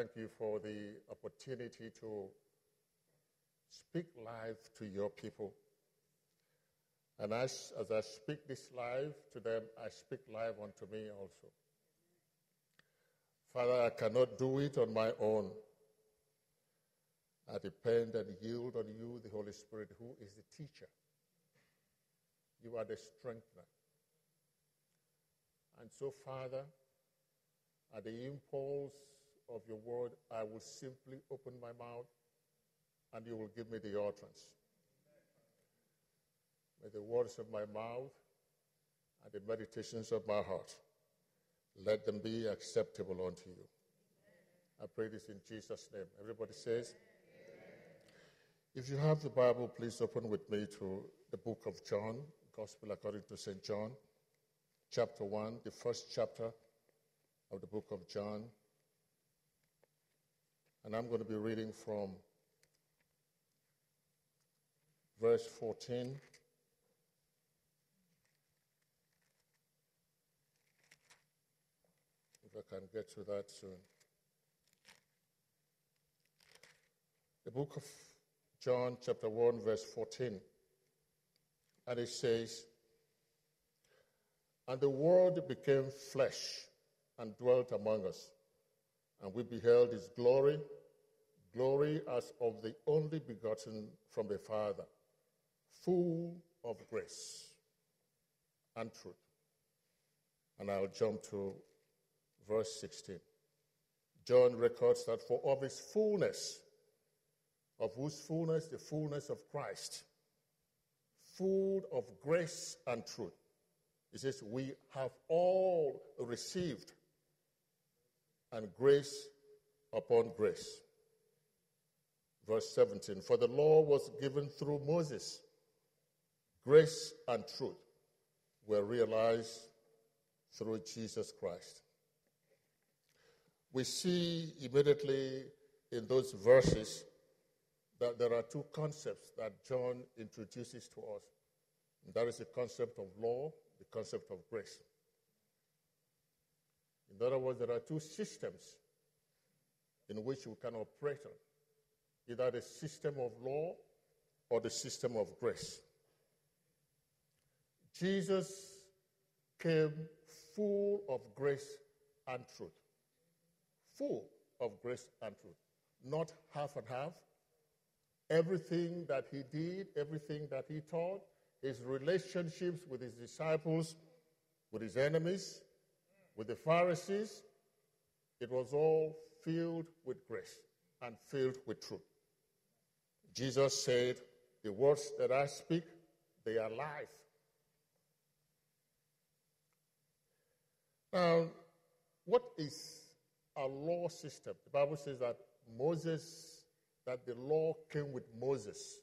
thank you for the opportunity to speak live to your people. And as, as I speak this live to them, I speak live unto me also. Father, I cannot do it on my own. I depend and yield on you, the Holy Spirit, who is the teacher. You are the strengthener. And so, Father, at the impulse of your word, I will simply open my mouth and you will give me the utterance. May the words of my mouth and the meditations of my heart, let them be acceptable unto you. I pray this in Jesus' name. Everybody says, If you have the Bible, please open with me to the book of John, Gospel according to St. John, chapter 1, the first chapter of the book of John. And I'm going to be reading from verse 14. If I can get to that soon. The book of John, chapter 1, verse 14. And it says, And the Word became flesh and dwelt among us, and we beheld his glory, glory as of the only begotten from the Father, full of grace and truth. And I'll jump to verse 16. John records that for of his fullness, of whose fullness, the fullness of Christ, full of grace and truth. He says, We have all received, and grace upon grace. Verse 17 For the law was given through Moses, grace and truth were realized through Jesus Christ. We see immediately in those verses that there are two concepts that John introduces to us. That is the concept of law, the concept of grace. In other words, there are two systems in which we can operate on either the system of law or the system of grace. Jesus came full of grace and truth. Full of grace and truth. Not half and half, Everything that he did, everything that he taught, his relationships with his disciples, with his enemies, with the Pharisees, it was all filled with grace and filled with truth. Jesus said, The words that I speak, they are life. Now, what is a law system? The Bible says that Moses that the law came with Moses.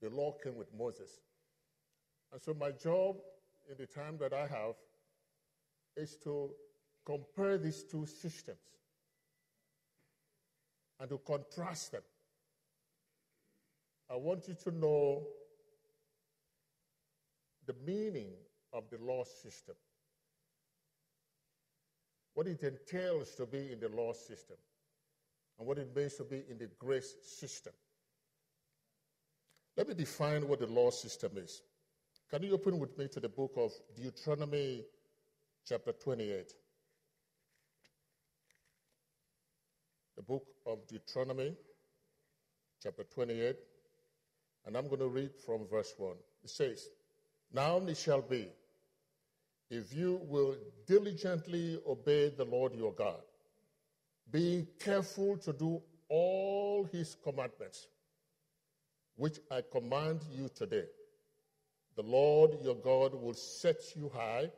The law came with Moses. And so my job in the time that I have is to compare these two systems and to contrast them. I want you to know the meaning of the law system, what it entails to be in the law system and what it means to be in the grace system. Let me define what the law system is. Can you open with me to the book of Deuteronomy, chapter 28? The book of Deuteronomy, chapter 28, and I'm going to read from verse 1. It says, Now it shall be, if you will diligently obey the Lord your God, being careful to do all his commandments, which I command you today. The Lord your God will set you high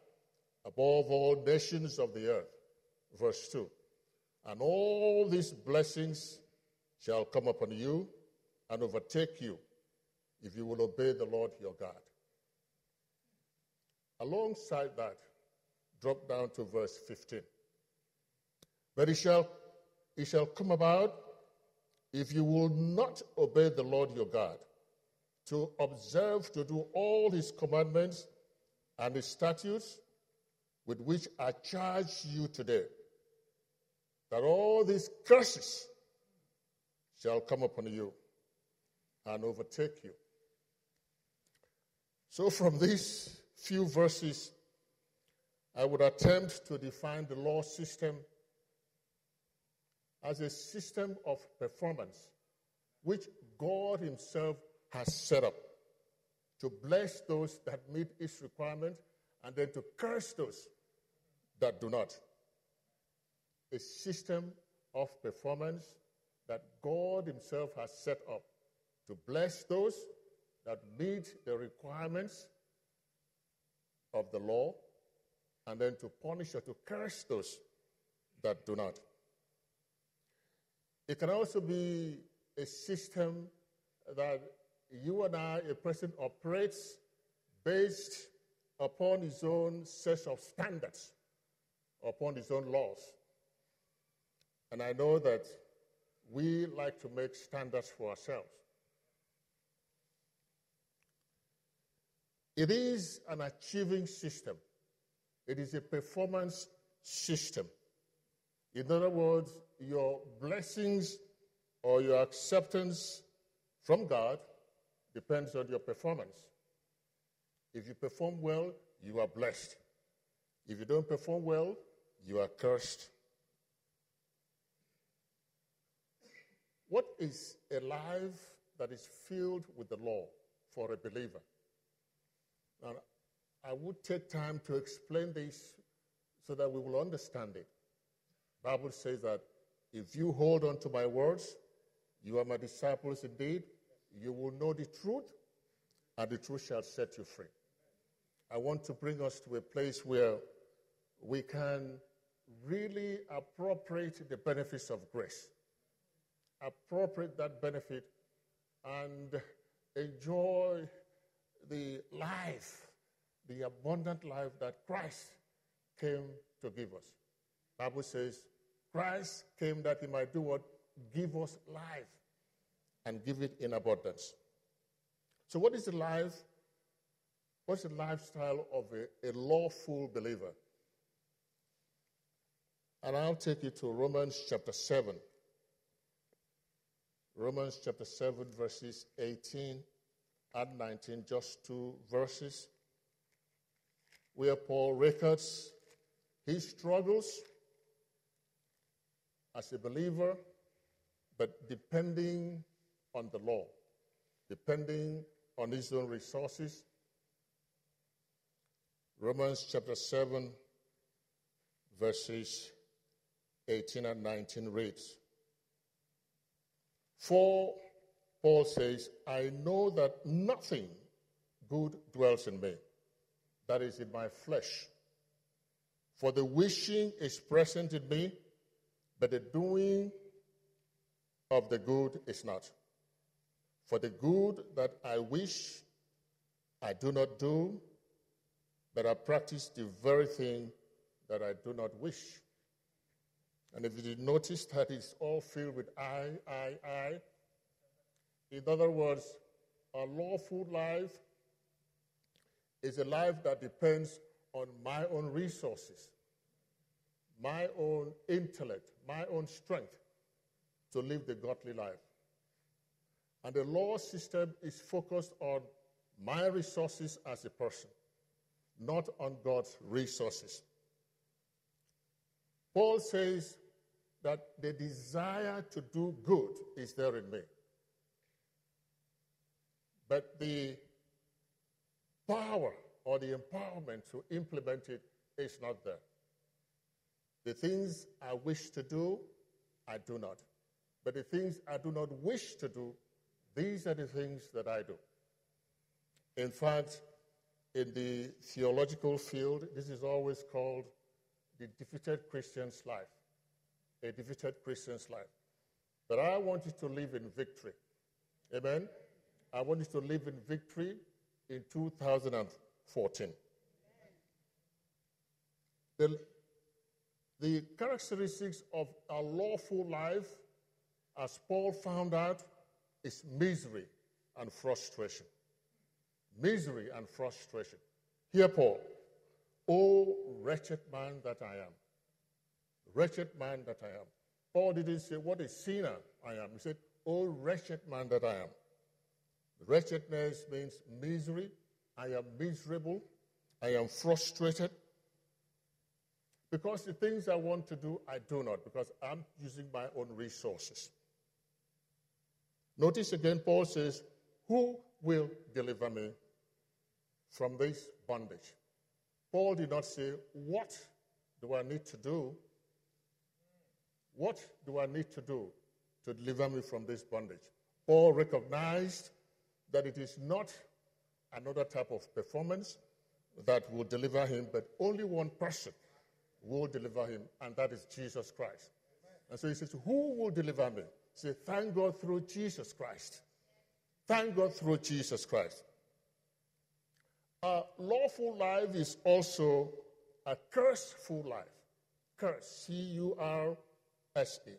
above all nations of the earth. Verse 2. And all these blessings shall come upon you and overtake you if you will obey the Lord your God. Alongside that, drop down to verse 15. But it shall, it shall come about if you will not obey the Lord your God, to observe to do all his commandments and his statutes with which I charge you today, that all these curses shall come upon you and overtake you. So, from these few verses, I would attempt to define the law system as a system of performance which God Himself has set up to bless those that meet its requirement and then to curse those that do not. A system of performance that God Himself has set up to bless those that meet the requirements of the law and then to punish or to curse those that do not. It can also be a system that you and I, a person operates based upon his own set of standards, upon his own laws. And I know that we like to make standards for ourselves. It is an achieving system. It is a performance system. In other words, your blessings or your acceptance from God depends on your performance. If you perform well, you are blessed. If you don't perform well, you are cursed. What is a life that is filled with the law for a believer? Now, I would take time to explain this so that we will understand it. Bible says that if you hold on to my words, you are my disciples indeed. You will know the truth, and the truth shall set you free. I want to bring us to a place where we can really appropriate the benefits of grace, appropriate that benefit, and enjoy the life, the abundant life that Christ came to give us. Bible says, Christ came that he might do what? Give us life and give it in abundance. So, what is the life? What's the lifestyle of a, a lawful believer? And I'll take you to Romans chapter 7. Romans chapter 7, verses 18 and 19, just two verses, where Paul records his struggles as a believer, but depending on the law, depending on his own resources. Romans chapter 7, verses 18 and 19 reads For Paul says, I know that nothing good dwells in me, that is in my flesh. For the wishing is present in me, but the doing of the good is not. For the good that I wish I do not do, but I practice the very thing that I do not wish. And if you did notice that it's all filled with I, I, I, in other words, a lawful life is a life that depends on my own resources, my own intellect, my own strength to live the godly life. And the law system is focused on my resources as a person, not on God's resources. Paul says that the desire to do good is there in me. But the power or the empowerment to implement it is not there. The things I wish to do, I do not. But the things I do not wish to do, these are the things that I do. In fact, in the theological field, this is always called the defeated Christian's life. A defeated Christian's life. But I want you to live in victory. Amen? I want you to live in victory in 2014. The, the characteristics of a lawful life, as Paul found out, is misery and frustration. Misery and frustration. Hear Paul. Oh, wretched man that I am. Wretched man that I am. Paul didn't say, What a sinner I am. He said, Oh, wretched man that I am. Wretchedness means misery. I am miserable. I am frustrated. Because the things I want to do, I do not, because I'm using my own resources. Notice again, Paul says, Who will deliver me from this bondage? Paul did not say, What do I need to do? What do I need to do to deliver me from this bondage? Paul recognized that it is not another type of performance that will deliver him, but only one person will deliver him, and that is Jesus Christ. And so he says, Who will deliver me? Say, Thank God through Jesus Christ. Thank God through Jesus Christ. A lawful life is also a curseful life. Curse, C U R E.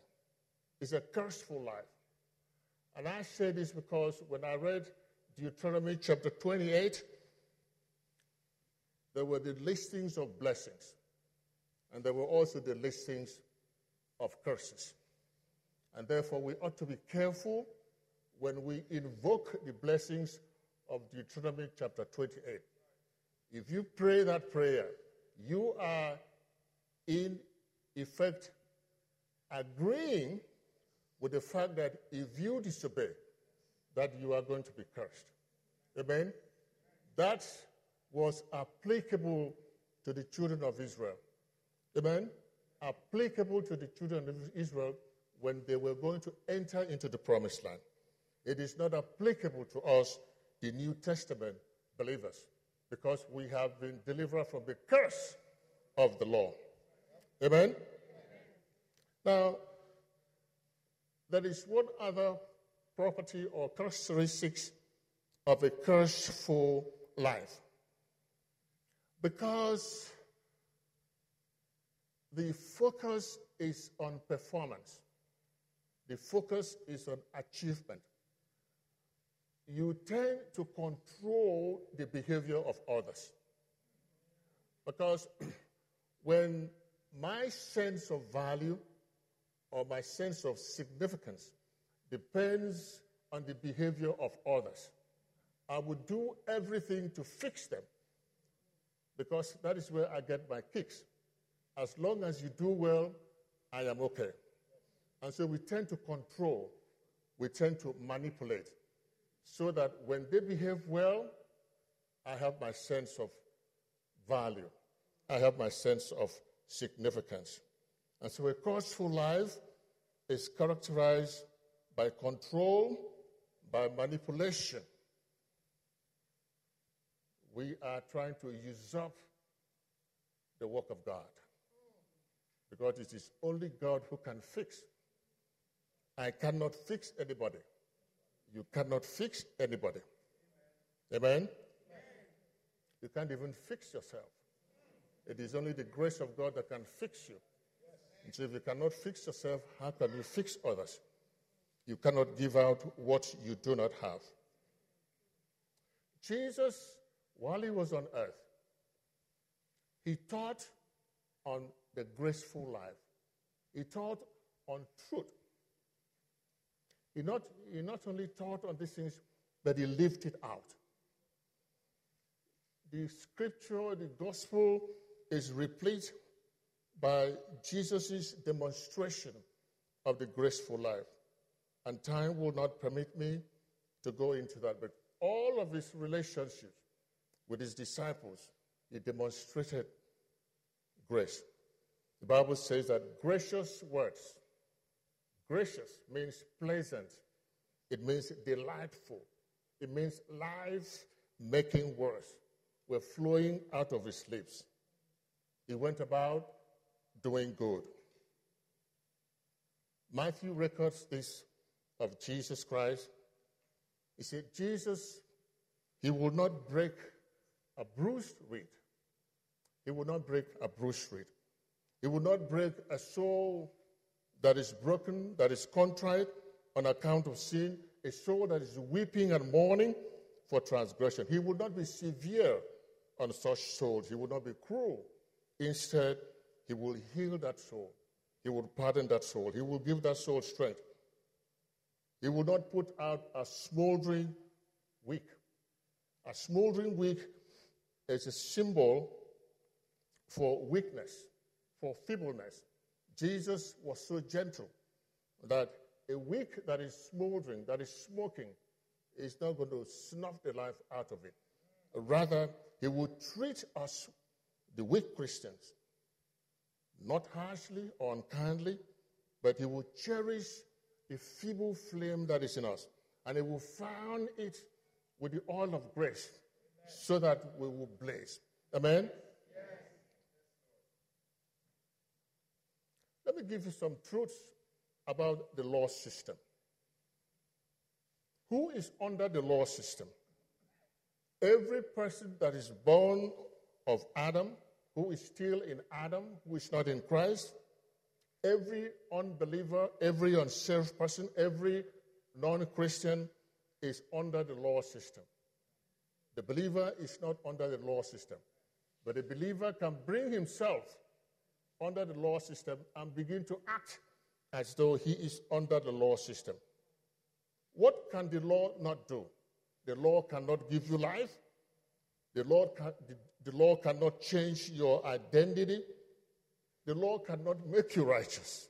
It's a curseful life. And I say this because when I read Deuteronomy chapter 28, there were the listings of blessings, and there were also the listings of curses. And therefore, we ought to be careful when we invoke the blessings of Deuteronomy chapter 28. If you pray that prayer, you are in effect agreeing with the fact that if you disobey, that you are going to be cursed. Amen? That was applicable to the children of Israel. Amen? Applicable to the children of Israel when they were going to enter into the promised land. It is not applicable to us, the New Testament believers, because we have been delivered from the curse of the law. Amen? Now, there is one other property or characteristics of a curseful life. Because the focus is on performance, the focus is on achievement. You tend to control the behavior of others. Because when my sense of value or my sense of significance depends on the behavior of others. I would do everything to fix them because that is where I get my kicks. As long as you do well, I am okay. And so we tend to control, we tend to manipulate, so that when they behave well, I have my sense of value, I have my sense of significance. And so a curseful life is characterized by control, by manipulation. We are trying to usurp the work of God because it is only God who can fix. I cannot fix anybody. You cannot fix anybody. Amen? You can't even fix yourself. It is only the grace of God that can fix you. So if you cannot fix yourself, how can you fix others? You cannot give out what you do not have. Jesus, while he was on earth, he taught on the graceful life. He taught on truth. He not, he not only taught on these things, but he lived it out. The scripture, the gospel is replete by Jesus' demonstration of the graceful life. And time will not permit me to go into that. But all of his relationships with his disciples, he demonstrated grace. The Bible says that gracious words, gracious means pleasant, it means delightful, it means life making words were flowing out of his lips. He went about doing good. Matthew records this of Jesus Christ. He said, Jesus, he will not break a bruised reed. He will not break a bruised reed. He will not break a soul that is broken, that is contrite on account of sin, a soul that is weeping and mourning for transgression. He will not be severe on such souls. He will not be cruel. Instead, he will heal that soul. He will pardon that soul. He will give that soul strength. He will not put out a smoldering wick. A smoldering wick is a symbol for weakness, for feebleness. Jesus was so gentle that a wick that is smoldering, that is smoking, is not going to snuff the life out of it. Rather, he will treat us, the weak Christians, not harshly or unkindly, but he will cherish the feeble flame that is in us, and he will fan it with the oil of grace Amen. so that we will blaze. Amen? Yes. Let me give you some truths about the law system. Who is under the law system? Every person that is born of Adam, who is still in Adam, who is not in Christ, every unbeliever, every unsaved person, every non Christian is under the law system. The believer is not under the law system, but the believer can bring himself under the law system and begin to act as though he is under the law system. What can the law not do? The law cannot give you life. The law, can, the law cannot change your identity. The law cannot make you righteous.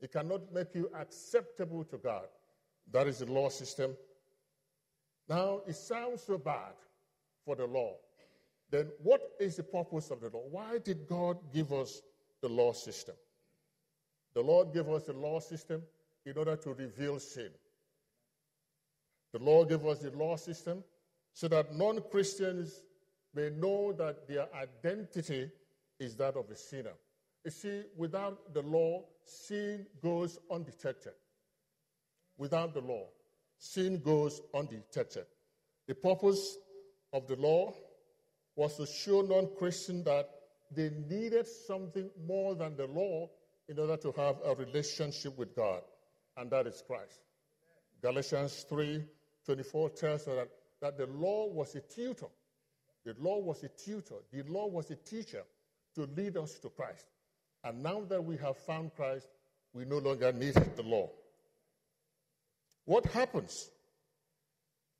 It cannot make you acceptable to God. That is the law system. Now, it sounds so bad for the law. Then, what is the purpose of the law? Why did God give us the law system? The Lord gave us the law system in order to reveal sin. The Lord gave us the law system so that non Christians may know that their identity is that of a sinner. You see, without the law, sin goes undetected. Without the law, sin goes undetected. The purpose of the law was to show non Christians that they needed something more than the law in order to have a relationship with God, and that is Christ. Galatians 3 24 tells us that, that the law was a tutor. The law was a tutor. The law was a teacher to lead us to Christ. And now that we have found Christ, we no longer need the law. What happens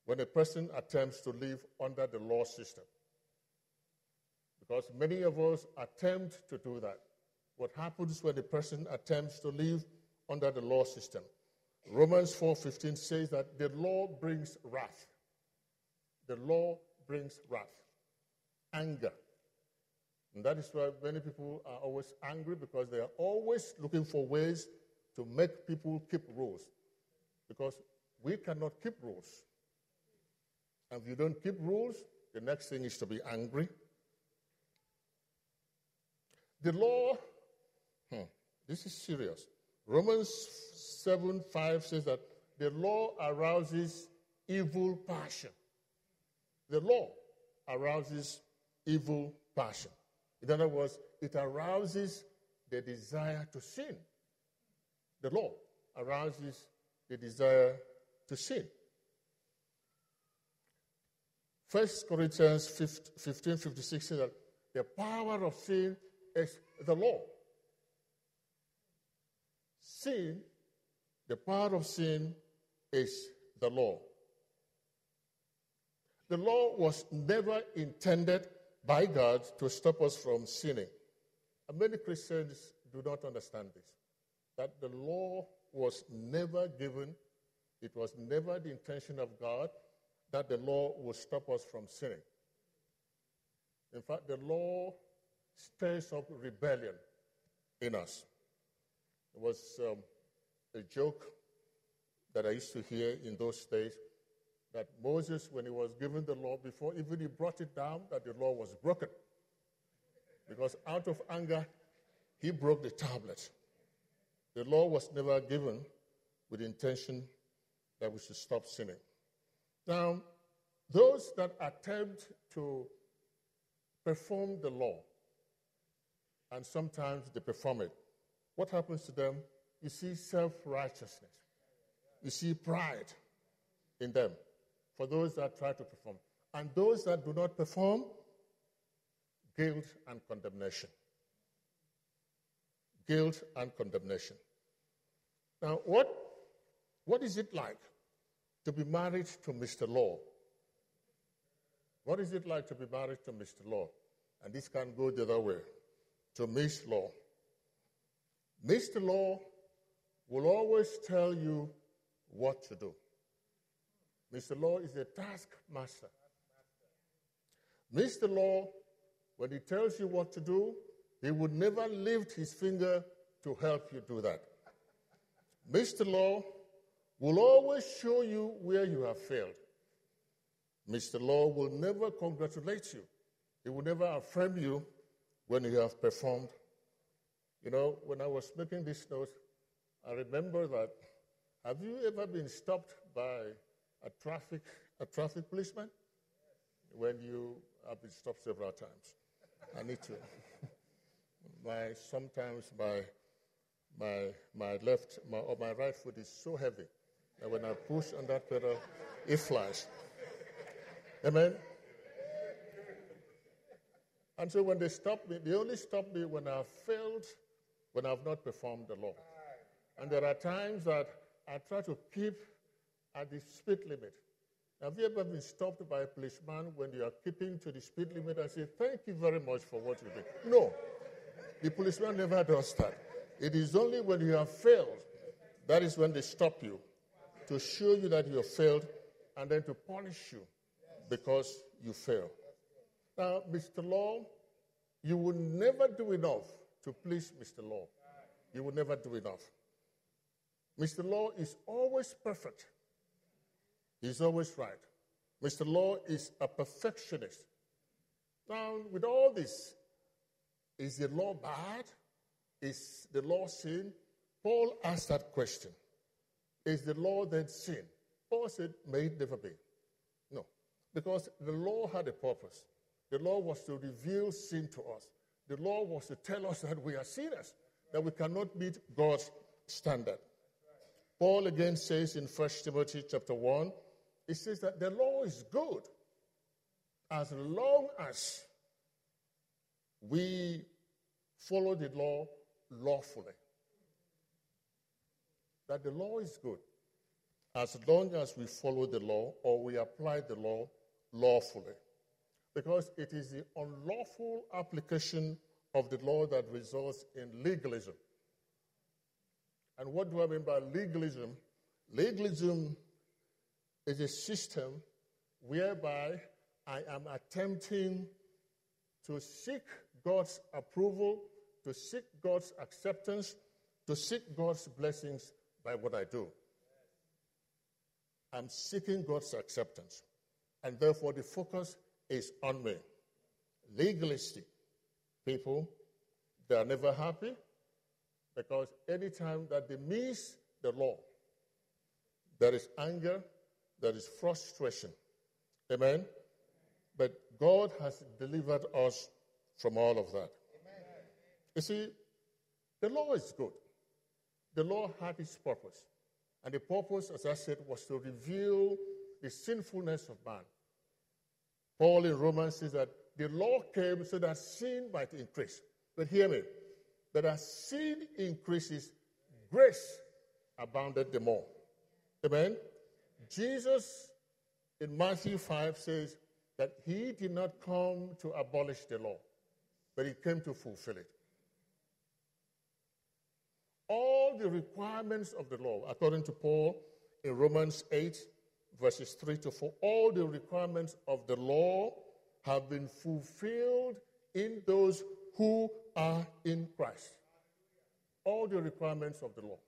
when a person attempts to live under the law system? Because many of us attempt to do that. What happens when a person attempts to live under the law system? Romans 4:15 says that the law brings wrath. The law brings wrath, anger. And that is why many people are always angry because they are always looking for ways to make people keep rules. Because we cannot keep rules. And if you don't keep rules, the next thing is to be angry. The law, hmm, this is serious. Romans 7 5 says that the law arouses evil passion. The law arouses evil passion. In other words, it arouses the desire to sin. The law arouses the desire to sin. 1 Corinthians 15 56 says that the power of sin is the law sin, the power of sin is the law. The law was never intended by God to stop us from sinning. And many Christians do not understand this that the law was never given, it was never the intention of God that the law would stop us from sinning. In fact, the law stirs up rebellion in us. It was um, a joke that I used to hear in those days that Moses, when he was given the law, before even he brought it down, that the law was broken. Because out of anger, he broke the tablet. The law was never given with the intention that we should stop sinning. Now, those that attempt to perform the law, and sometimes they perform it, what happens to them? You see self righteousness, you see pride in them for those that try to perform. And those that do not perform, guilt and condemnation. guilt and condemnation. Now, what, what is it like to be married to Mr. Law? What is it like to be married to Mr. Law? And this can go the other way to Miss Law. Mr. Law will always tell you what to do. Mr. Law is a taskmaster. Mr. Law, when he tells you what to do, he would never lift his finger to help you do that. Mr. Law will always show you where you have failed. Mr. Law will never congratulate you. He will never affirm you when you have performed. You know, when I was making this note, I remember that. Have you ever been stopped by a traffic a traffic policeman? When you have been stopped several times. I need to. my sometimes my my my left my, or my right foot is so heavy that when I push on that pedal, it flies. Amen. And so when they stop me, they only stop me when I've failed, when I've not performed the law. And there are times that I try to keep at the speed limit. Have you ever been stopped by a policeman when you are keeping to the speed limit and say, Thank you very much for what you did? No. The policeman never does that. It is only when you have failed that is when they stop you to show you that you have failed and then to punish you because you fail. Now, Mr. Law, you will never do enough to please Mr. Law. You will never do enough. Mr. Law is always perfect. He's always right. Mr. Law is a perfectionist. Now, with all this, is the law bad? Is the law sin? Paul asked that question. Is the law then sin? Paul said, may it never be. No, because the law had a purpose. The law was to reveal sin to us. The law was to tell us that we are sinners, that we cannot meet God's standard. Paul again says in 1 Timothy chapter 1, he says that the law is good as long as we follow the law lawfully. That the law is good as long as we follow the law or we apply the law lawfully. Because it is the unlawful application of the law that results in legalism. And what do I mean by legalism? Legalism is a system whereby I am attempting to seek God's approval, to seek God's acceptance, to seek God's blessings by what I do. I'm seeking God's acceptance. And therefore, the focus is on me. Legalistic people, they are never happy because anytime that they miss the law, there is anger, there is frustration. Amen? But God has delivered us from all of that. Amen. You see, the law is good. The law had its purpose. And the purpose, as I said, was to reveal the sinfulness of man. Paul in Romans says that the law came so that sin might increase. But hear me, that as sin increases, grace abounded the more. Amen? Jesus in Matthew 5 says that he did not come to abolish the law, but he came to fulfill it. All the requirements of the law, according to Paul in Romans 8, verses 3 to 4, all the requirements of the law have been fulfilled in those who are in Christ. All the requirements of the law.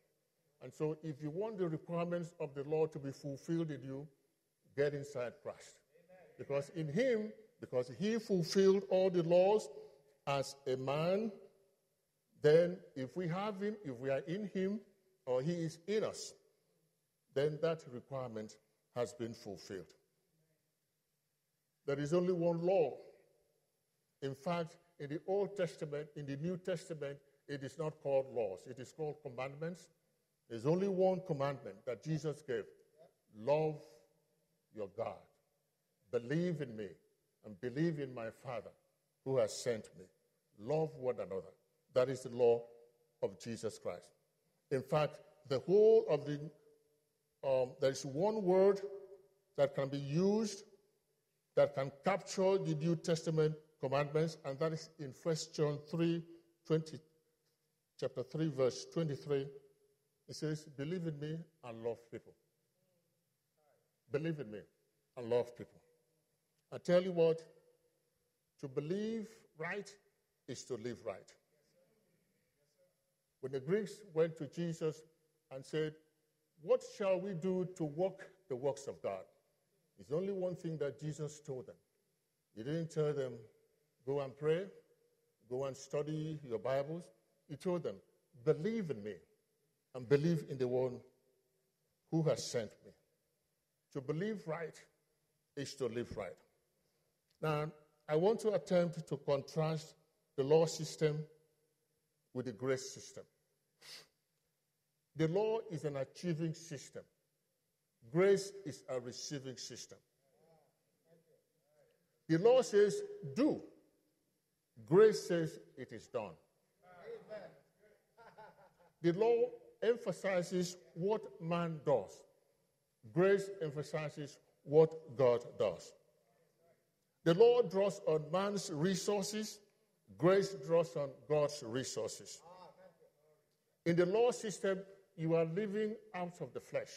And so, if you want the requirements of the law to be fulfilled in you, get inside Christ. Amen. Because in Him, because He fulfilled all the laws as a man, then if we have Him, if we are in Him, or He is in us, then that requirement has been fulfilled. There is only one law. In fact, in the Old Testament, in the New Testament, it is not called laws, it is called commandments. There's only one commandment that Jesus gave love your God, believe in me, and believe in my Father who has sent me. Love one another. That is the law of Jesus Christ. In fact, the whole of the, um, there's one word that can be used that can capture the New Testament commandments, and that is in 1 John 3 20, chapter 3, verse 23. It says, Believe in me and love people. Believe in me and love people. I tell you what, to believe right is to live right. When the Greeks went to Jesus and said, What shall we do to work the works of God? It's only one thing that Jesus told them. He didn't tell them, Go and pray, go and study your Bibles. He told them, Believe in me and believe in the one who has sent me. To believe right is to live right. Now, I want to attempt to contrast the law system with the grace system. The law is an achieving system, grace is a receiving system. The law says, do. Grace says, it is done. The law emphasizes what man does, grace emphasizes what God does. The law draws on man's resources, grace draws on God's resources. In the law system, you are living out of the flesh.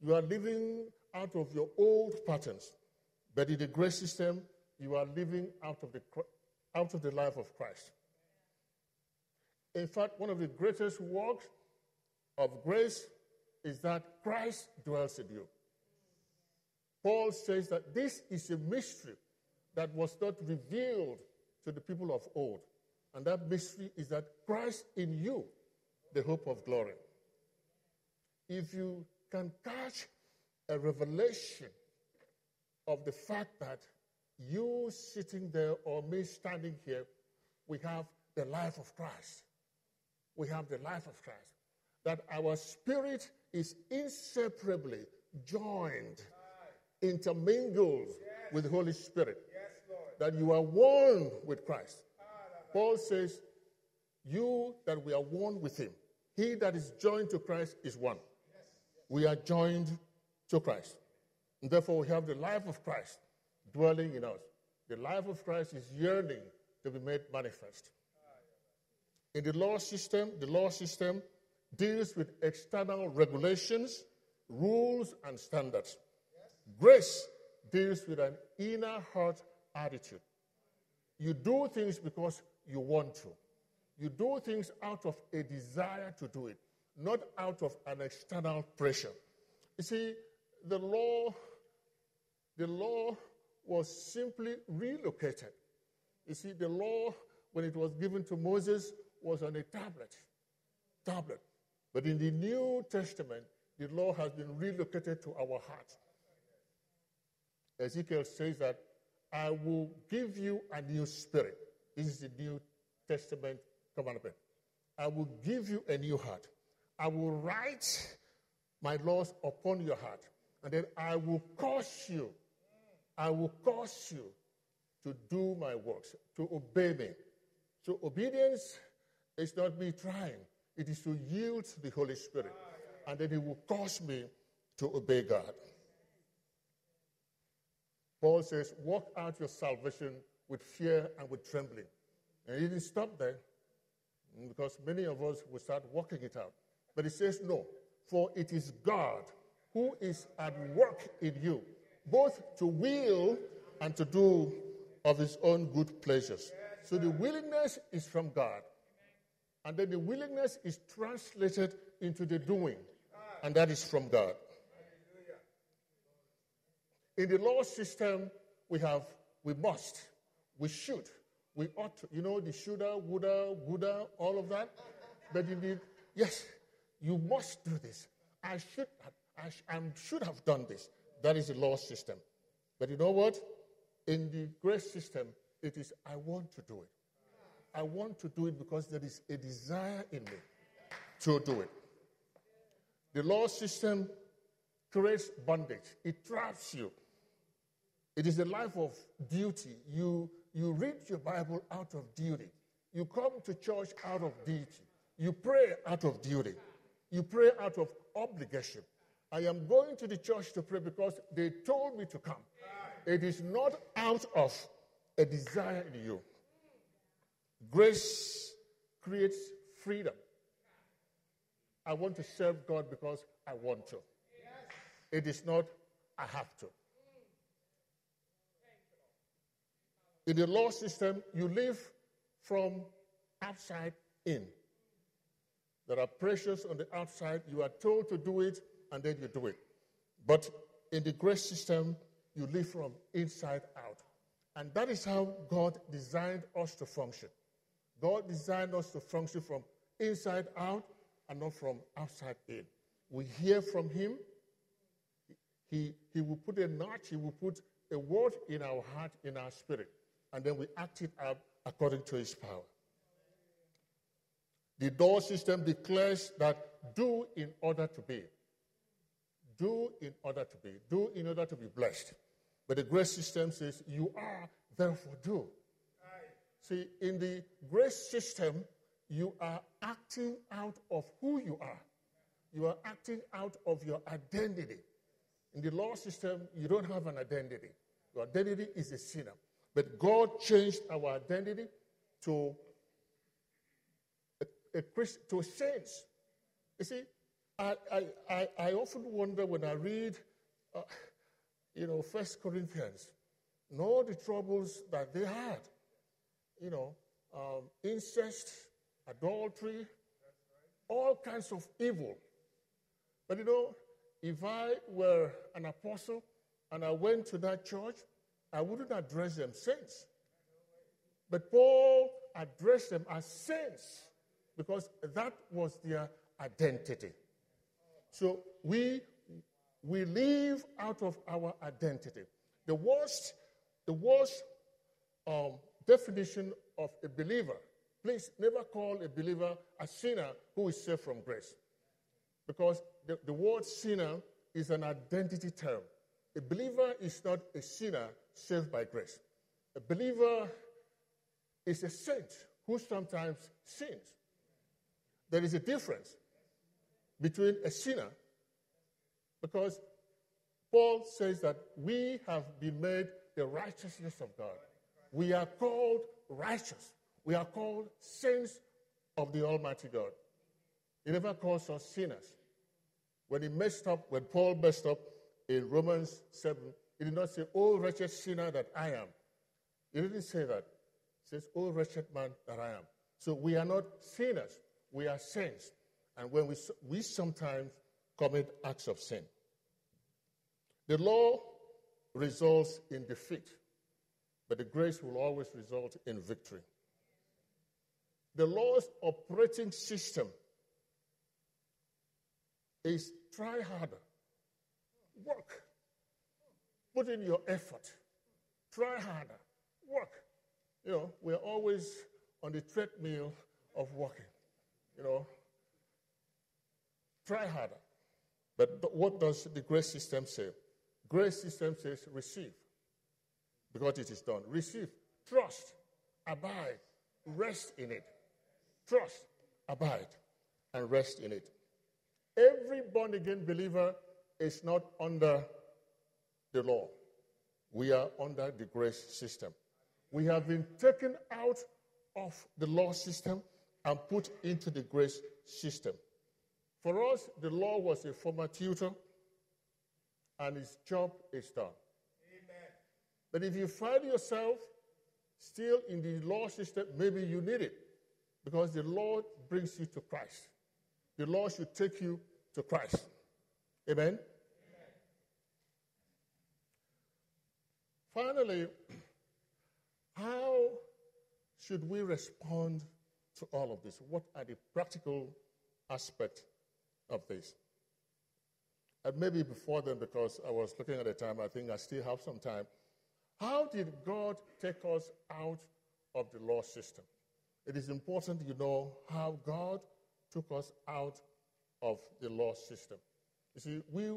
You are living out of your old patterns. But in the grace system, you are living out of the, out of the life of Christ. In fact, one of the greatest works of grace is that Christ dwells in you. Paul says that this is a mystery that was not revealed to the people of old. And that mystery is that Christ in you, the hope of glory. If you can catch a revelation of the fact that you sitting there or me standing here, we have the life of Christ. We have the life of Christ. That our spirit is inseparably joined, intermingled with the Holy Spirit that you are one with Christ. Paul says, You that we are one with him. He that is joined to Christ is one. We are joined to Christ. And therefore, we have the life of Christ dwelling in us. The life of Christ is yearning to be made manifest. Ah, in the law system, the law system deals with external regulations, rules, and standards. Grace deals with an inner heart attitude. You do things because you want to. You do things out of a desire to do it, not out of an external pressure. You see, the law, the law was simply relocated. You see, the law, when it was given to Moses, was on a tablet. Tablet. But in the New Testament, the law has been relocated to our heart. Ezekiel says that I will give you a new spirit. This is the New Testament commandment. I will give you a new heart. I will write my laws upon your heart. And then I will cause you, I will cause you to do my works, to obey me. So obedience is not me trying, it is to yield to the Holy Spirit. And then it will cause me to obey God. Paul says, Walk out your salvation with fear and with trembling. And he didn't stop there because many of us will start walking it out. But he says, No, for it is God who is at work in you, both to will and to do of his own good pleasures. So the willingness is from God. And then the willingness is translated into the doing, and that is from God. In the law system, we have we must, we should, we ought to. You know, the shoulda, woulda, woulda, all of that. But indeed, yes, you must do this. I should, I, I should have done this. That is the law system. But you know what? In the grace system, it is I want to do it. I want to do it because there is a desire in me to do it. The law system creates bondage, it traps you. It is a life of duty. You, you read your Bible out of duty. You come to church out of duty. You pray out of duty, you pray out of obligation. I am going to the church to pray because they told me to come. It is not out of a desire in you. Grace creates freedom. I want to serve God because I want to. It is not, I have to. In the law system, you live from outside in. There are pressures on the outside. You are told to do it, and then you do it. But in the grace system, you live from inside out. And that is how God designed us to function. God designed us to function from inside out and not from outside in. We hear from Him. He, he will put a notch, He will put a word in our heart, in our spirit, and then we act it out according to His power. The door system declares that do in order to be. Do in order to be. Do in order to be blessed. But the grace system says you are, therefore do. See, in the grace system, you are acting out of who you are. You are acting out of your identity. In the law system, you don't have an identity. Your identity is a sinner. But God changed our identity to a, a Christ, to a saint. You see, I, I, I, often wonder when I read, uh, you know, First Corinthians, and all the troubles that they had you know, um, incest, adultery, all kinds of evil. But you know, if I were an apostle and I went to that church, I wouldn't address them saints. But Paul addressed them as saints because that was their identity. So we we live out of our identity. The worst, the worst um, definition of a believer. Please never call a believer a sinner who is saved from grace. Because the, the word sinner is an identity term. A believer is not a sinner saved by grace. A believer is a saint who sometimes sins. There is a difference between a sinner, because Paul says that we have been made the righteousness of God. We are called righteous. We are called saints of the Almighty God. He never calls us sinners. When he messed up, when Paul messed up in Romans 7, he did not say, Oh, wretched sinner that I am. He didn't say that. He says, Oh, wretched man that I am. So we are not sinners, we are saints. And when we, we sometimes commit acts of sin, the law results in defeat but the grace will always result in victory. The law's operating system is try harder, work, put in your effort, try harder, work. You know, we're always on the treadmill of working. You know, try harder. But what does the grace system say? Grace system says receive because it is done. Receive, trust, abide, rest in it. Trust, abide, and rest in it. Every born again believer is not under the law. We are under the grace system. We have been taken out of the law system and put into the grace system. For us, the law was a former tutor, and its job is done. But if you find yourself still in the law system, maybe you need it because the Lord brings you to Christ. The law should take you to Christ. Amen? Amen? Finally, how should we respond to all of this? What are the practical aspects of this? And maybe before then, because I was looking at the time, I think I still have some time. How did God take us out of the law system? It is important you know how God took us out of the law system. You see, we,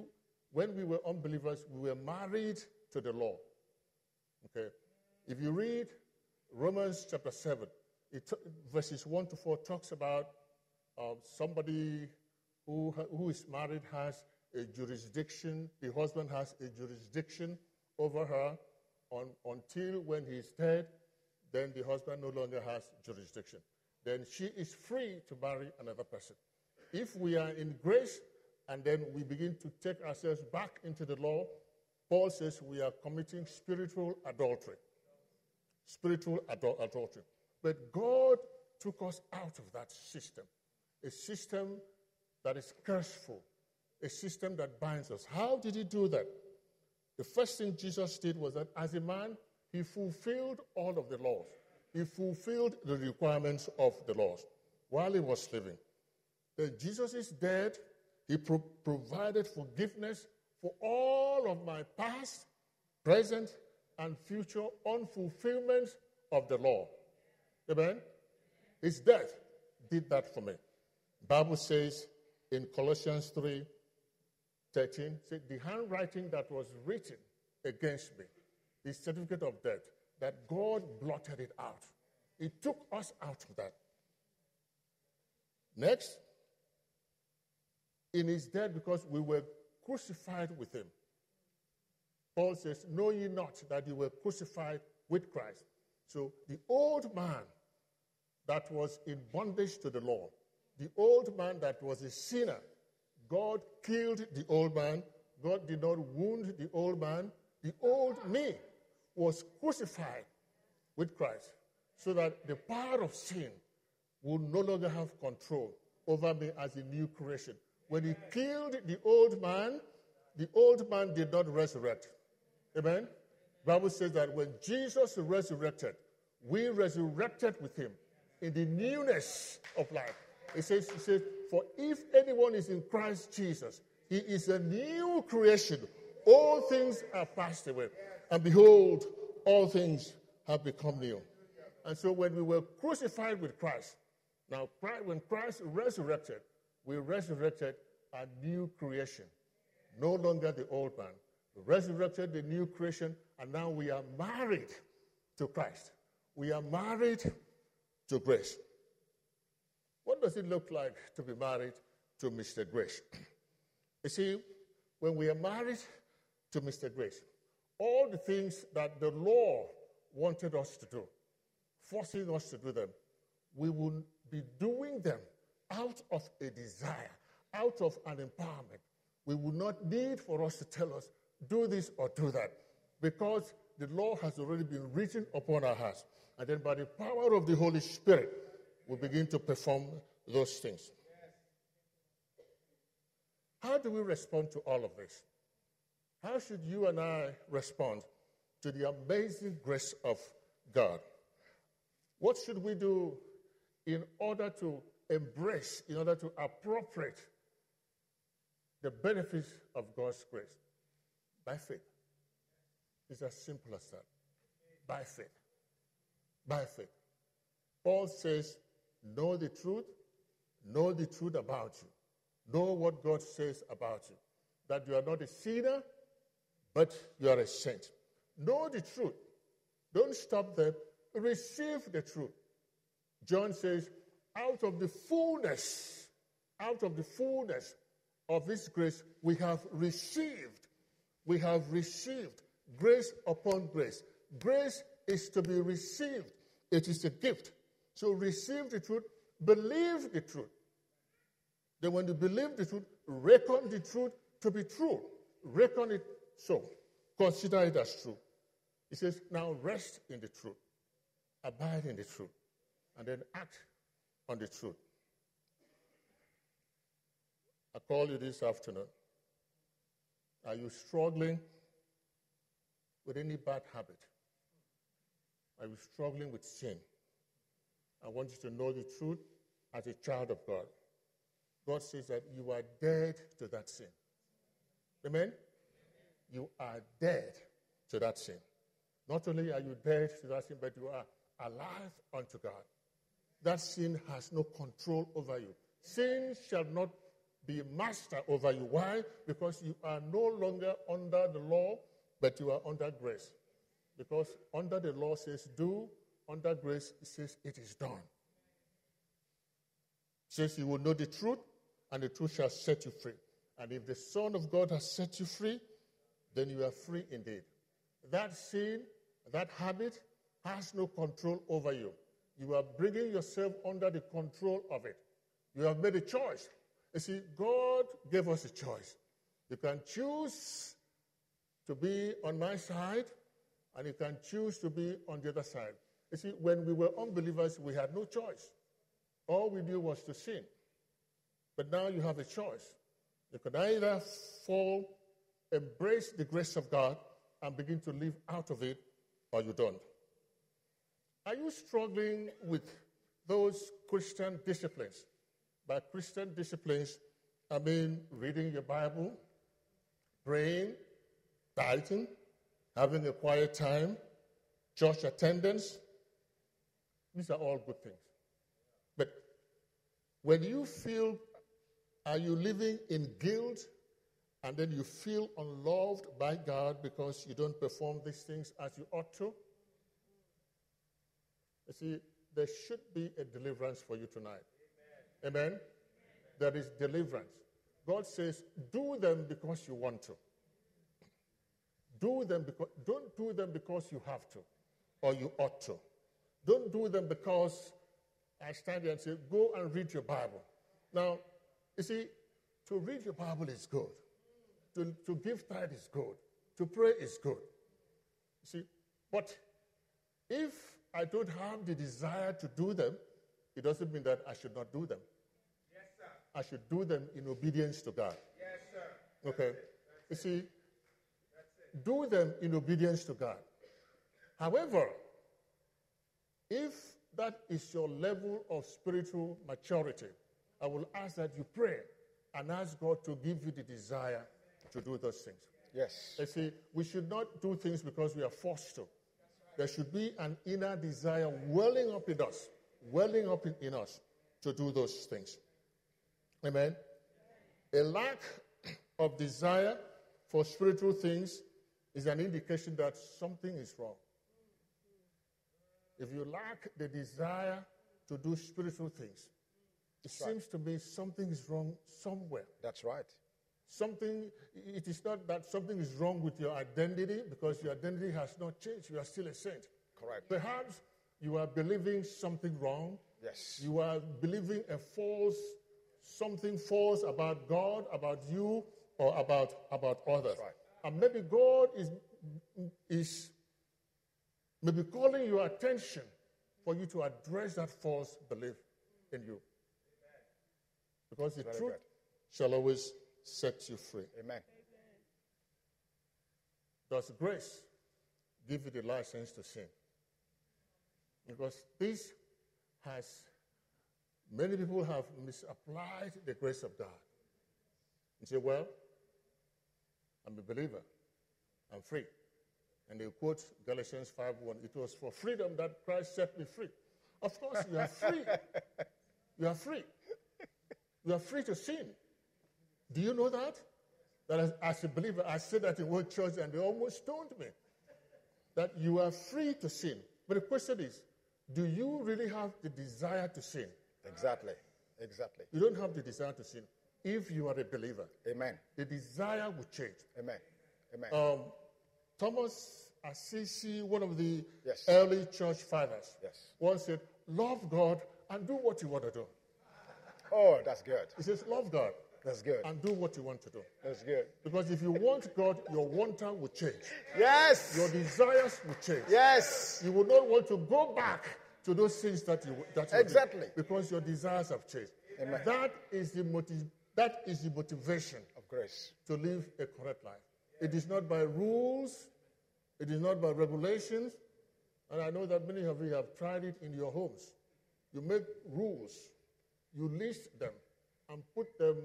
when we were unbelievers, we were married to the law. Okay? If you read Romans chapter 7, it, verses 1 to 4 talks about uh, somebody who, who is married has a jurisdiction, the husband has a jurisdiction over her on, until when he's dead, then the husband no longer has jurisdiction. Then she is free to marry another person. If we are in grace and then we begin to take ourselves back into the law, Paul says we are committing spiritual adultery. Spiritual adul- adultery. But God took us out of that system, a system that is curseful, a system that binds us. How did he do that? The first thing Jesus did was that as a man, he fulfilled all of the laws. He fulfilled the requirements of the laws while he was living. Then Jesus is dead. He pro- provided forgiveness for all of my past, present, and future unfulfillments of the law. Amen? His death did that for me. Bible says in Colossians 3 13, say, the handwriting that was written against me, the certificate of death, that God blotted it out. He took us out of that. Next, in his death, because we were crucified with him. Paul says, Know ye not that you were crucified with Christ? So the old man that was in bondage to the law, the old man that was a sinner, God killed the old man. God did not wound the old man. The old me was crucified with Christ so that the power of sin would no longer have control over me as a new creation. When he killed the old man, the old man did not resurrect. Amen? Bible says that when Jesus resurrected, we resurrected with him in the newness of life. It says, it says, For if anyone is in Christ Jesus, he is a new creation. All things are passed away. And behold, all things have become new. And so when we were crucified with Christ, now when Christ resurrected, we resurrected a new creation. No longer the old man. We resurrected the new creation, and now we are married to Christ. We are married to grace. What does it look like to be married to Mr. Grace? You see, when we are married to Mr. Grace, all the things that the law wanted us to do, forcing us to do them, we will be doing them out of a desire, out of an empowerment. We will not need for us to tell us, do this or do that, because the law has already been written upon our hearts. And then by the power of the Holy Spirit, we begin to perform those things. How do we respond to all of this? How should you and I respond to the amazing grace of God? What should we do in order to embrace, in order to appropriate the benefits of God's grace? By faith. It's as simple as that. By faith. By faith. Paul says, Know the truth, know the truth about you, know what God says about you. That you are not a sinner, but you are a saint. Know the truth. Don't stop there. Receive the truth. John says, out of the fullness, out of the fullness of His grace, we have received. We have received grace upon grace. Grace is to be received, it is a gift. So receive the truth, believe the truth. Then, when you believe the truth, reckon the truth to be true. Reckon it so. Consider it as true. He says, now rest in the truth, abide in the truth, and then act on the truth. I call you this afternoon. Are you struggling with any bad habit? Are you struggling with sin? I want you to know the truth as a child of God. God says that you are dead to that sin. Amen? You are dead to that sin. Not only are you dead to that sin, but you are alive unto God. That sin has no control over you. Sin shall not be master over you. Why? Because you are no longer under the law, but you are under grace. Because under the law says do, under grace it says it is done. says you will know the truth, and the truth shall set you free. And if the Son of God has set you free, then you are free indeed. That sin, that habit, has no control over you. You are bringing yourself under the control of it. You have made a choice. You see, God gave us a choice. You can choose to be on my side, and you can choose to be on the other side. You see, when we were unbelievers, we had no choice. All we knew was to sin. But now you have a choice. You can either fall, embrace the grace of God, and begin to live out of it, or you don't. Are you struggling with those Christian disciplines? By Christian disciplines, I mean reading your Bible, praying, tithing, having a quiet time, church attendance. These are all good things. But when you feel, are you living in guilt and then you feel unloved by God because you don't perform these things as you ought to? You see, there should be a deliverance for you tonight. Amen? Amen? Amen. There is deliverance. God says, do them because you want to. Do them because, don't do them because you have to or you ought to. Don't do them because I stand here and say, go and read your Bible. Now, you see, to read your Bible is good. To, to give tithe is good. To pray is good. You see, but if I don't have the desire to do them, it doesn't mean that I should not do them. Yes, sir. I should do them in obedience to God. Yes, sir. Okay? You see, do them in obedience to God. However, if that is your level of spiritual maturity, I will ask that you pray and ask God to give you the desire to do those things. Yes. You see, we should not do things because we are forced to. There should be an inner desire welling up in us, welling up in, in us to do those things. Amen. A lack of desire for spiritual things is an indication that something is wrong. If you lack the desire to do spiritual things, it That's right. seems to me something is wrong somewhere. That's right. Something, it is not that something is wrong with your identity because your identity has not changed. You are still a saint. Correct. Perhaps you are believing something wrong. Yes. You are believing a false, something false about God, about you, or about, about others. right. And maybe God is, is maybe calling your attention for you to address that false belief in you. Because the Very truth good. shall always set you free. Amen. Does grace give you the license to sin? Because this has, many people have misapplied the grace of God. You say, well, I'm a believer, I'm free. And they quote Galatians 5:1. It was for freedom that Christ set me free. Of course, you are free. you are free. You are free to sin. Do you know that? That as, as a believer, I said that in one church and they almost stoned me. That you are free to sin. But the question is, do you really have the desire to sin? Exactly. Exactly. You don't have the desire to sin if you are a believer. Amen. The desire will change. Amen. Amen. Um, Thomas Assisi, one of the Yes. early church fathers, Yes. once said, Love God and do what you want to do. oh, that's good. He says, Love God That's good. and do what you want to do. That's good. Because if you want God, your wanter will change, Yes. your desires will change. Yes. You will not want to go back to those things that you that you did Exactly. because your desires have changed. Amen. That is the motiv- that is the motivation Of grace. to live a correct life. It is not by rules, it is not by regulations, and I know that many of you have tried it in your homes. You make rules, you list them, and put them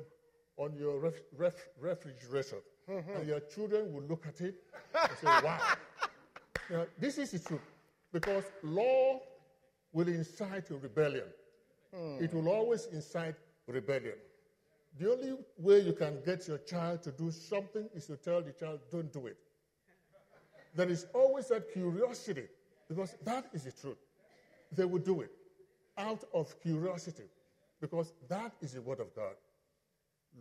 on your ref- ref- refrigerator, mm-hmm. and your children will look at it and say, "Wow!" Now, this is the truth, because law will incite a rebellion. Hmm. It will always incite rebellion. The only way you can get your child to do something is to tell the child, don't do it. There is always that curiosity, because that is the truth. They will do it out of curiosity. Because that is the word of God.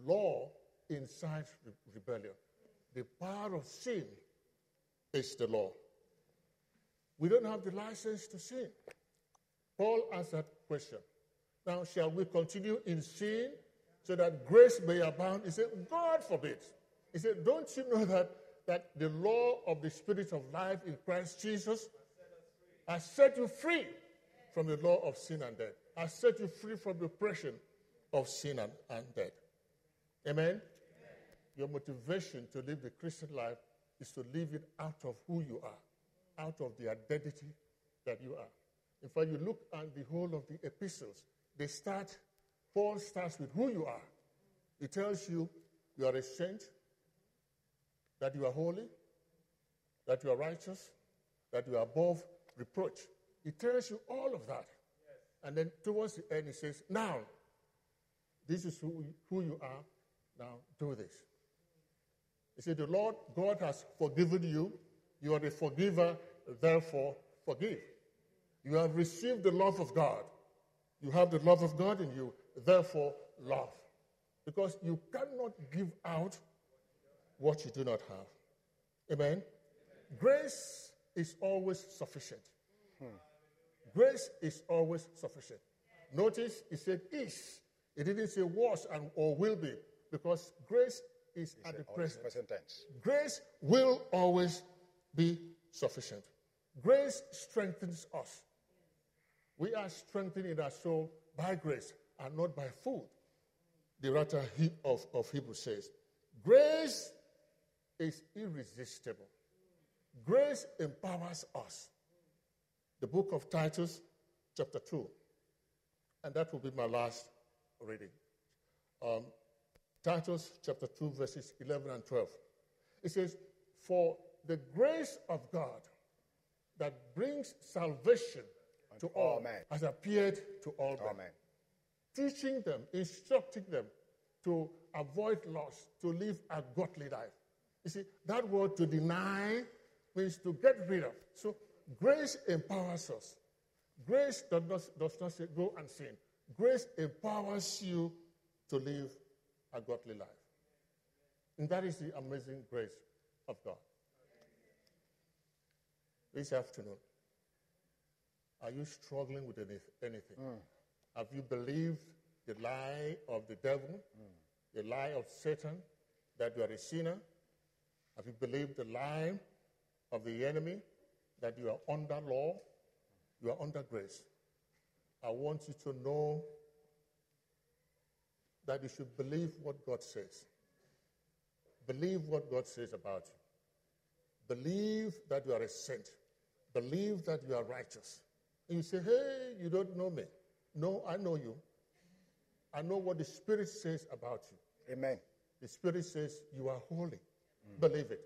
Law incites re- rebellion. The power of sin is the law. We don't have the license to sin. Paul asked that question. Now, shall we continue in sin so that grace may abound? He said, God forbid. He said, Don't you know that, that the law of the Spirit of life in Christ Jesus has set you free from the law of sin and death, has set you free from the oppression of sin and, and death. Amen? Your motivation to live the Christian life is to live it out of who you are, out of the identity that you are. In fact, you look at the whole of the epistles, they start, Paul starts with who you are. He tells you you are a saint, that you are holy, that you are righteous, that you are above reproach. He tells you all of that. And then towards the end, he says, Now, this is who, who you are. Now, do this. He said, The Lord God has forgiven you. You are the forgiver, therefore, forgive. You have received the love of God. You have the love of God in you, therefore, love. Because you cannot give out what you do not have. Amen? Grace is always sufficient. Grace is always sufficient. Notice it said is. It didn't say was and or will be because grace is at the present. present tense. Grace will always be sufficient. Grace strengthens us. We are strengthened in our soul by grace and not by food. The writer of, of Hebrews says, Grace is irresistible. Grace empowers us. The book of Titus, chapter 2, and that will be my last reading. Um, Titus chapter 2, verses 11 and 12. It says, For the grace of God that brings salvation to all, all men. has appeared to all men, Amen. Teaching them, instructing them to avoid loss, to live a godly life. You see, that word to deny means to get rid of. So grace empowers us. Grace does not, does not say go and sin. Grace empowers you to live a godly life. And that is the amazing grace of God. This afternoon, are you struggling with any, anything? Hmm. Have you believed the lie of the devil, the lie of Satan, that you are a sinner? Have you believed the lie of the enemy, that you are under law, you are under grace? I want you to know that you should believe what God says. Believe what God says about you. Believe that you are a saint. Believe that you are righteous. And you say, hey, you don't know me. No, I know you. I know what the Spirit says about you. Amen. The Spirit says you are holy. Believe it.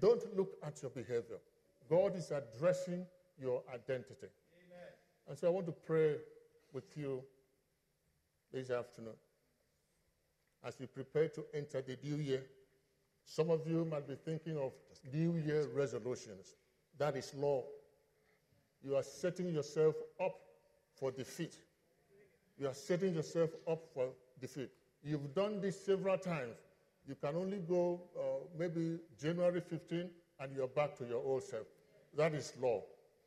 Don't look at your behavior. God is addressing your identity. Amen. And so I want to pray with you this afternoon. As we prepare to enter the new year, some of you might be thinking of New Year resolutions. That is law. You are setting yourself up for defeat. You are setting yourself up for defeat. You've done this several times. You can only go uh, maybe January 15 and you're back to your old self. That is law.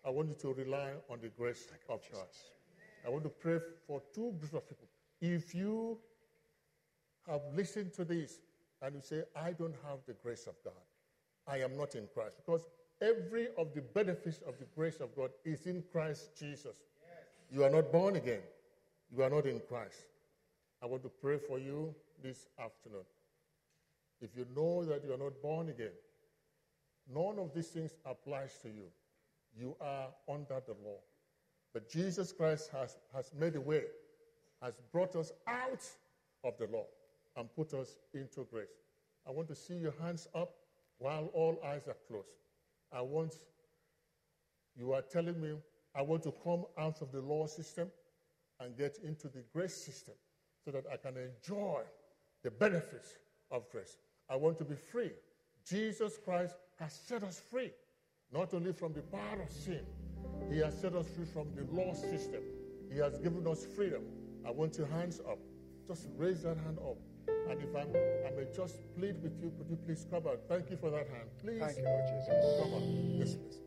I want you to rely on the grace of God. I want to pray for two groups of people. If you have listened to this and you say, I don't have the grace of God, I am not in Christ, because every of the benefits of the grace of God is in Christ Jesus. You are not born again, you are not in Christ. I want to pray for you this afternoon. If you know that you are not born again, none of these things applies to you. You are under the law. But Jesus Christ has, has made a way, has brought us out of the law and put us into grace. I want to see your hands up while all eyes are closed. I want, you are telling me, I want to come out of the law system and get into the grace system so that I can enjoy the benefits of grace. I want to be free. Jesus Christ has set us free, not only from the power of sin, He has set us free from the law system. He has given us freedom. I want your hands up. Just raise that hand up. And if I'm, I may just plead with you, could you please come out? Thank you for that hand. Please Thank you, Lord Jesus. come on. Yes, please.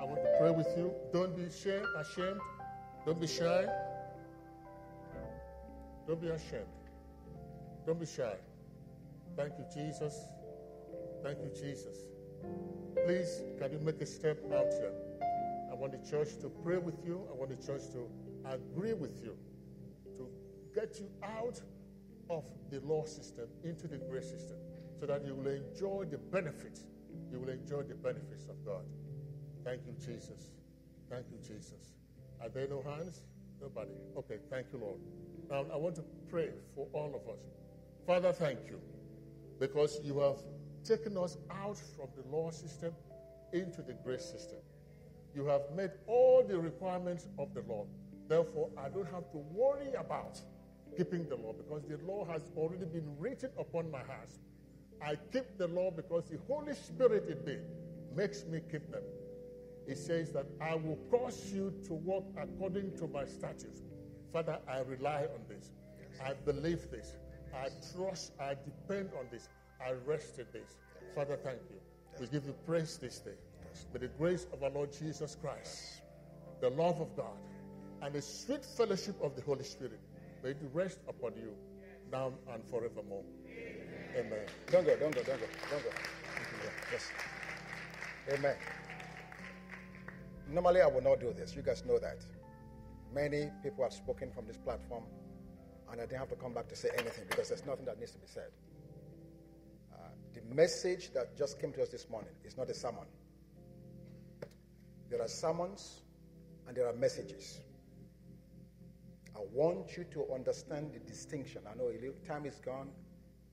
I want to pray with you. Don't be ashamed. Don't be shy. Don't be ashamed. Don't be shy. Thank you, Jesus. Thank you, Jesus. Please, can you make a step out here? I want the church to pray with you. I want the church to agree with you to get you out of the law system into the grace system so that you will enjoy the benefits. You will enjoy the benefits of God. Thank you, Jesus. Thank you, Jesus. Are there no hands? Nobody. Okay, thank you, Lord. Now, I want to pray for all of us. Father, thank you because you have taken us out from the law system into the grace system. You have made all the requirements of the law. Therefore, I don't have to worry about keeping the law because the law has already been written upon my heart. I keep the law because the Holy Spirit in me makes me keep them. It says that I will cause you to walk according to my statutes. Father, I rely on this. I believe this. I trust, I depend on this. I rest in this. Father, thank you. We give you praise this day. May the grace of our Lord Jesus Christ, the love of God, and the sweet fellowship of the Holy Spirit may it rest upon you now and forevermore. Amen. Don't go, don't go, don't go, don't go. Yes. Amen. Normally, I will not do this. You guys know that. Many people have spoken from this platform, and I didn't have to come back to say anything because there's nothing that needs to be said. Uh, the message that just came to us this morning is not a sermon. There are sermons and there are messages. I want you to understand the distinction. I know time is gone.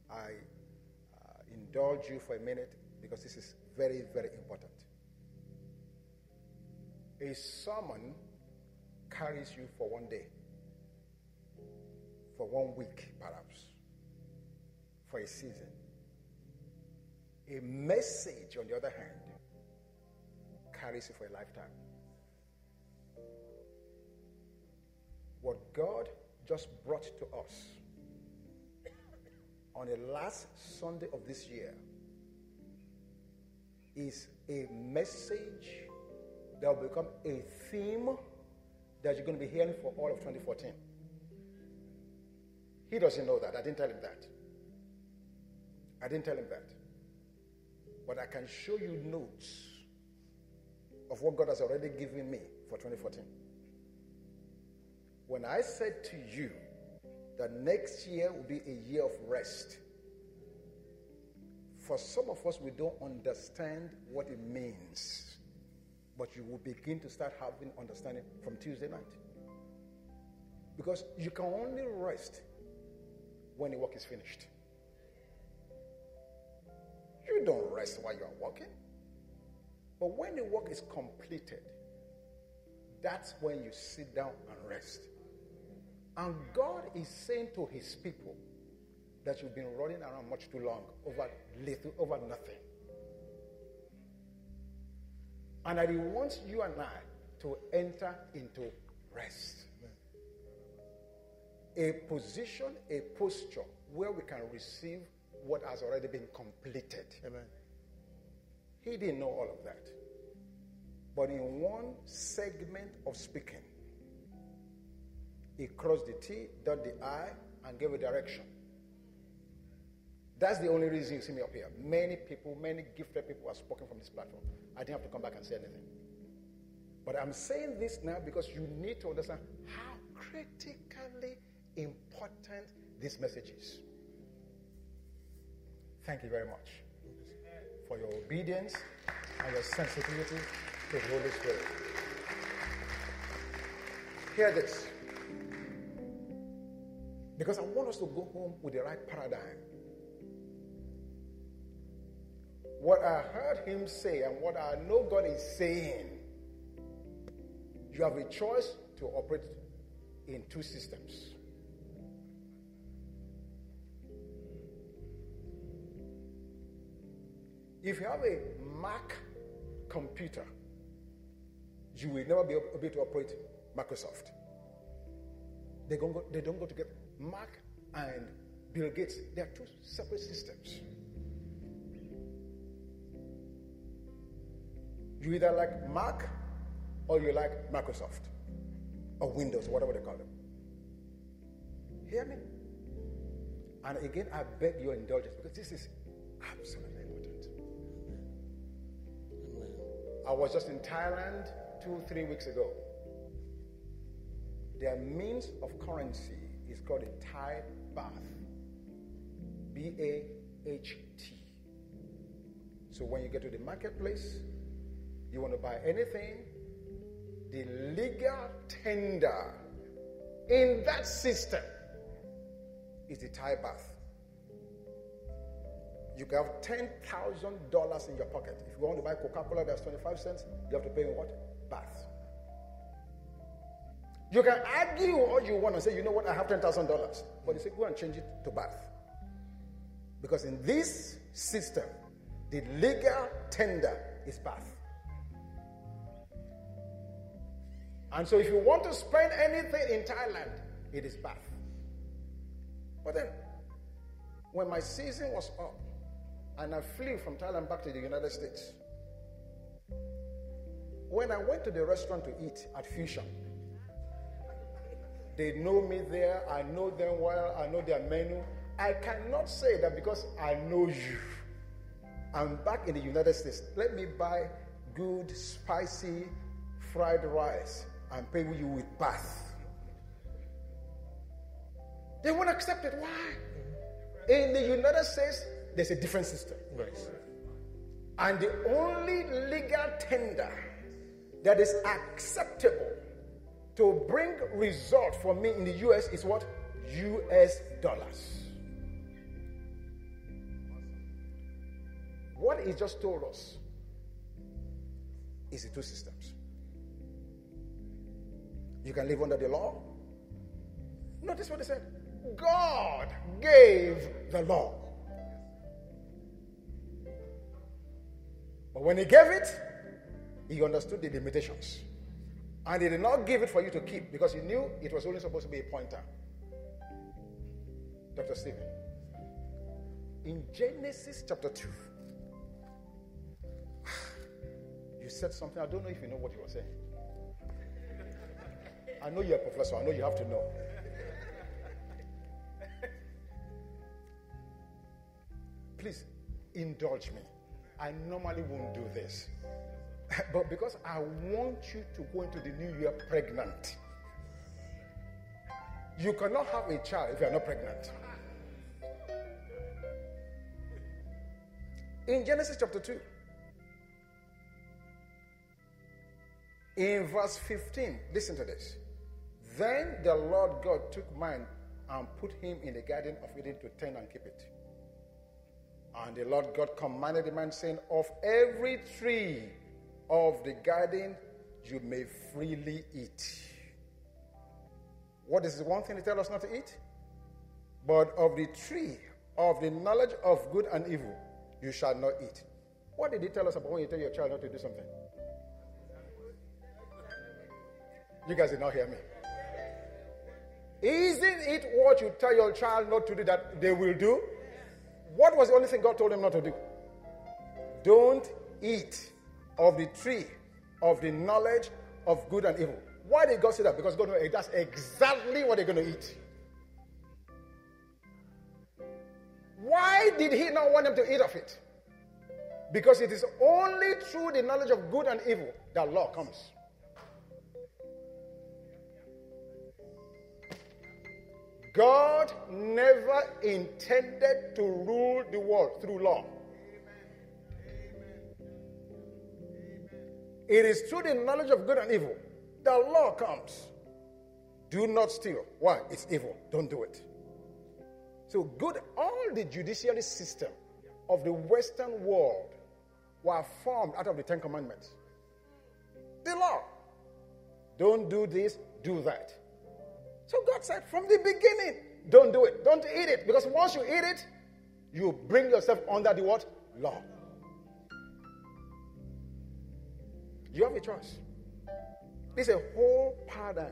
I uh, indulge you for a minute because this is very, very important. A sermon carries you for one day, for one week, perhaps, for a season. A message, on the other hand, carries you for a lifetime. What God just brought to us on the last Sunday of this year is a message that will become a theme that you're going to be hearing for all of 2014. He doesn't know that. I didn't tell him that. I didn't tell him that. But I can show you notes of what God has already given me for 2014. When I said to you that next year will be a year of rest, for some of us, we don't understand what it means. But you will begin to start having understanding from Tuesday night. Because you can only rest when the work is finished. You don't rest while you are working. But when the work is completed, that's when you sit down and rest. And God is saying to his people that you've been running around much too long over little, over nothing. And that he wants you and I to enter into rest. A position, a posture where we can receive what has already been completed. Amen. He didn't know all of that. But in one segment of speaking, he crossed the T, dot the I, and gave a direction. That's the only reason you see me up here. Many people, many gifted people have spoken from this platform. I didn't have to come back and say anything. But I'm saying this now because you need to understand how critically important this message is. Thank you very much for your obedience and your sensitivity to the Holy Spirit. Hear this. Because I want us to go home with the right paradigm. What I heard him say and what I know God is saying, you have a choice to operate in two systems. If you have a Mac computer, you will never be able to operate Microsoft. They don't go, they don't go together. Mac and Bill Gates, they are two separate systems. You either like Mac or you like Microsoft or Windows, whatever they call them. Hear me? And again, I beg your indulgence because this is absolutely important. I was just in Thailand two, three weeks ago. Their means of currency is called a Thai baht. B A H T. So when you get to the marketplace, you want to buy anything, the legal tender in that system is the Thai baht. You can have $10,000 in your pocket. If you want to buy Coca Cola, that's 25 cents. You have to pay in what? Baht. You can argue all you want and say, you know what, I have $10,000. But they say, go and change it to baht. Because in this system, the legal tender is baht. And so if you want to spend anything in Thailand, it is baht. But then, when my season was up and I flew from Thailand back to the United States, when I went to the restaurant to eat at Fusion, they know me there, I know them well, I know their menu. I cannot say that because I know you. I'm back in the United States. Let me buy good, spicy fried rice and pay you with baht. They won't accept it. Why? In the United States, there's a different system. Right. And the only legal tender that is acceptable to bring result for me in the US is what? US dollars. What he just told us is the two systems. You can live under the law. Notice what he said God gave the law. But when he gave it, he understood the limitations. And he did not give it for you to keep because he knew it was only supposed to be a pointer. Dr. Stephen. In Genesis chapter 2, you said something. I don't know if you know what you were saying. I know you're a professor. I know you have to know. Please indulge me. I normally won't do this. but because I want you to go into the new year pregnant. You cannot have a child if you are not pregnant. In Genesis chapter 2, in verse 15, listen to this. Then the Lord God took man and put him in the garden of Eden to tend and keep it. And the Lord God commanded the man, saying, Of every tree of the garden you may freely eat. What is the one thing he tell us not to eat? But of the tree of the knowledge of good and evil you shall not eat. What did he tell us about when you tell your child not to do something? You guys did not hear me. Isn't it what you tell your child not to do that they will do? What was the only thing God told them not to do? Don't eat of the tree of the knowledge of good and evil. Why did God say that? Because God knows that's exactly what they're going to eat. Why did He not want them to eat of it? Because it is only through the knowledge of good and evil that law comes. God never intended to rule the world through law. It is through the knowledge of good and evil that law comes. Do not steal. Why? It's evil. Don't do it. So, good, all the judiciary system of the Western world were formed out of the Ten Commandments. The law. Don't do this, do that. So God said from the beginning, don't do it. Don't eat it. Because once you eat it, you bring yourself under the what? Law. You have a choice. It's a whole paradigm.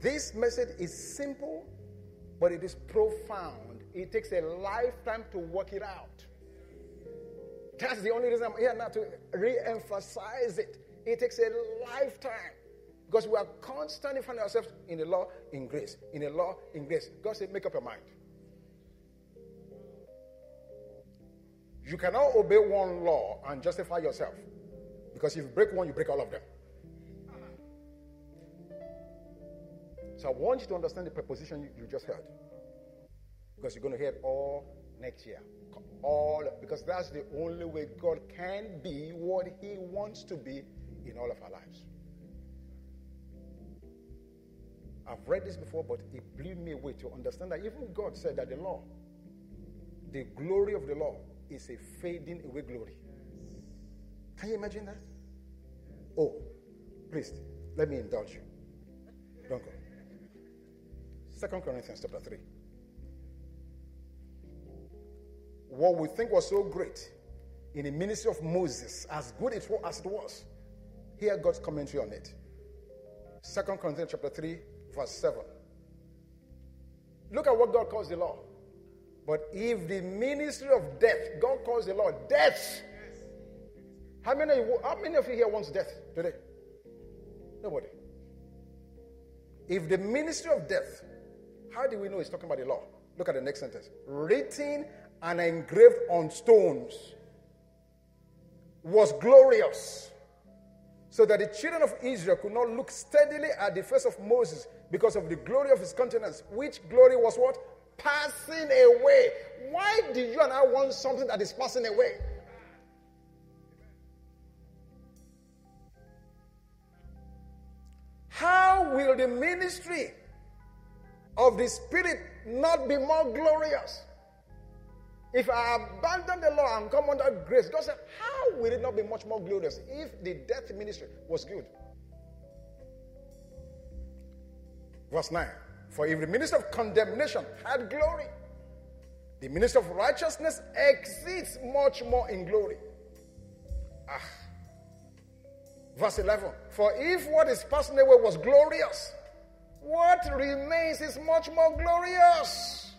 This message is simple, but it is profound. It takes a lifetime to work it out. That's the only reason I'm here now to re emphasize it. It takes a lifetime because we are constantly finding ourselves in the law, in grace, in the law, in grace. God said, make up your mind. You cannot obey one law and justify yourself. Because if you break one, you break all of them. So I want you to understand the preposition you, just heard. Because you're going to hear it all next year. All because that's the only way God can be what He wants to be in all of our lives. I've read this before, but it blew me away to understand that even God said that the law, the glory of the law, is a fading away glory. Can you imagine that? Oh, please, let me indulge you. Don't go. Second Corinthians chapter 3. What we think was so great in the ministry of Moses, as good it was as it was, hear God's commentary on it. Second Corinthians chapter 3, verse 7. Look at what God calls the law. But if the ministry of death, God calls the law death. How many, how many of you here wants death today? Nobody. If the ministry of death, how do we know he's talking about the law? Look at the next sentence. Written and engraved on stones was glorious, so that the children of Israel could not look steadily at the face of Moses because of the glory of his countenance, which glory was what? passing away. Why do you and I want something that is passing away? How will the ministry of the Spirit not be more glorious? If I abandon the law and come under grace, God said, How will it not be much more glorious if the death ministry was good? Verse 9. For if the minister of condemnation had glory, the minister of righteousness exceeds much more in glory. Ah. Verse 11 For if what is passing away was glorious, what remains is much more glorious.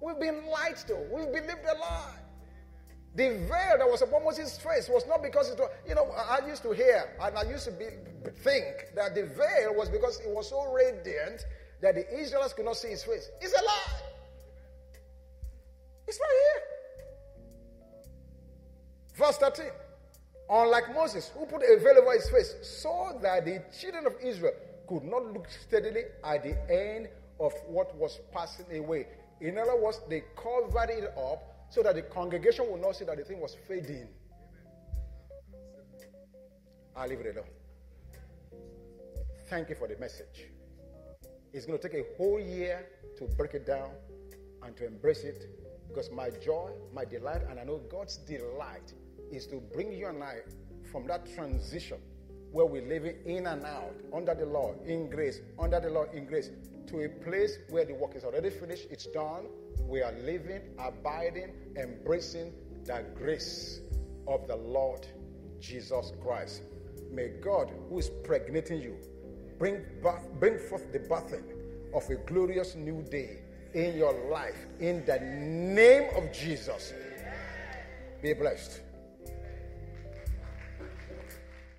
We've been lied to, we've believed a lie. The veil that was upon Moses' face was not because it was, you know, I used to hear and I used to be, think that the veil was because it was so radiant that the Israelites could not see his face. It's a lie. It's right here. Verse 13. Unlike Moses, who put a veil over his face, so that the children of Israel could not look steadily at the end of what was passing away. In other words, they covered it up so that the congregation will not see that the thing was fading. I'll leave it alone. Thank you for the message. It's going to take a whole year to break it down and to embrace it because my joy, my delight, and I know God's delight is to bring you and I from that transition where we're living in and out, under the law, in grace, under the law, in grace, to a place where the work is already finished, it's done, we are living, abiding, embracing the grace of the Lord Jesus Christ. May God, who is pregnating you, bring, birth, bring forth the birthing of a glorious new day in your life in the name of Jesus. Be blessed.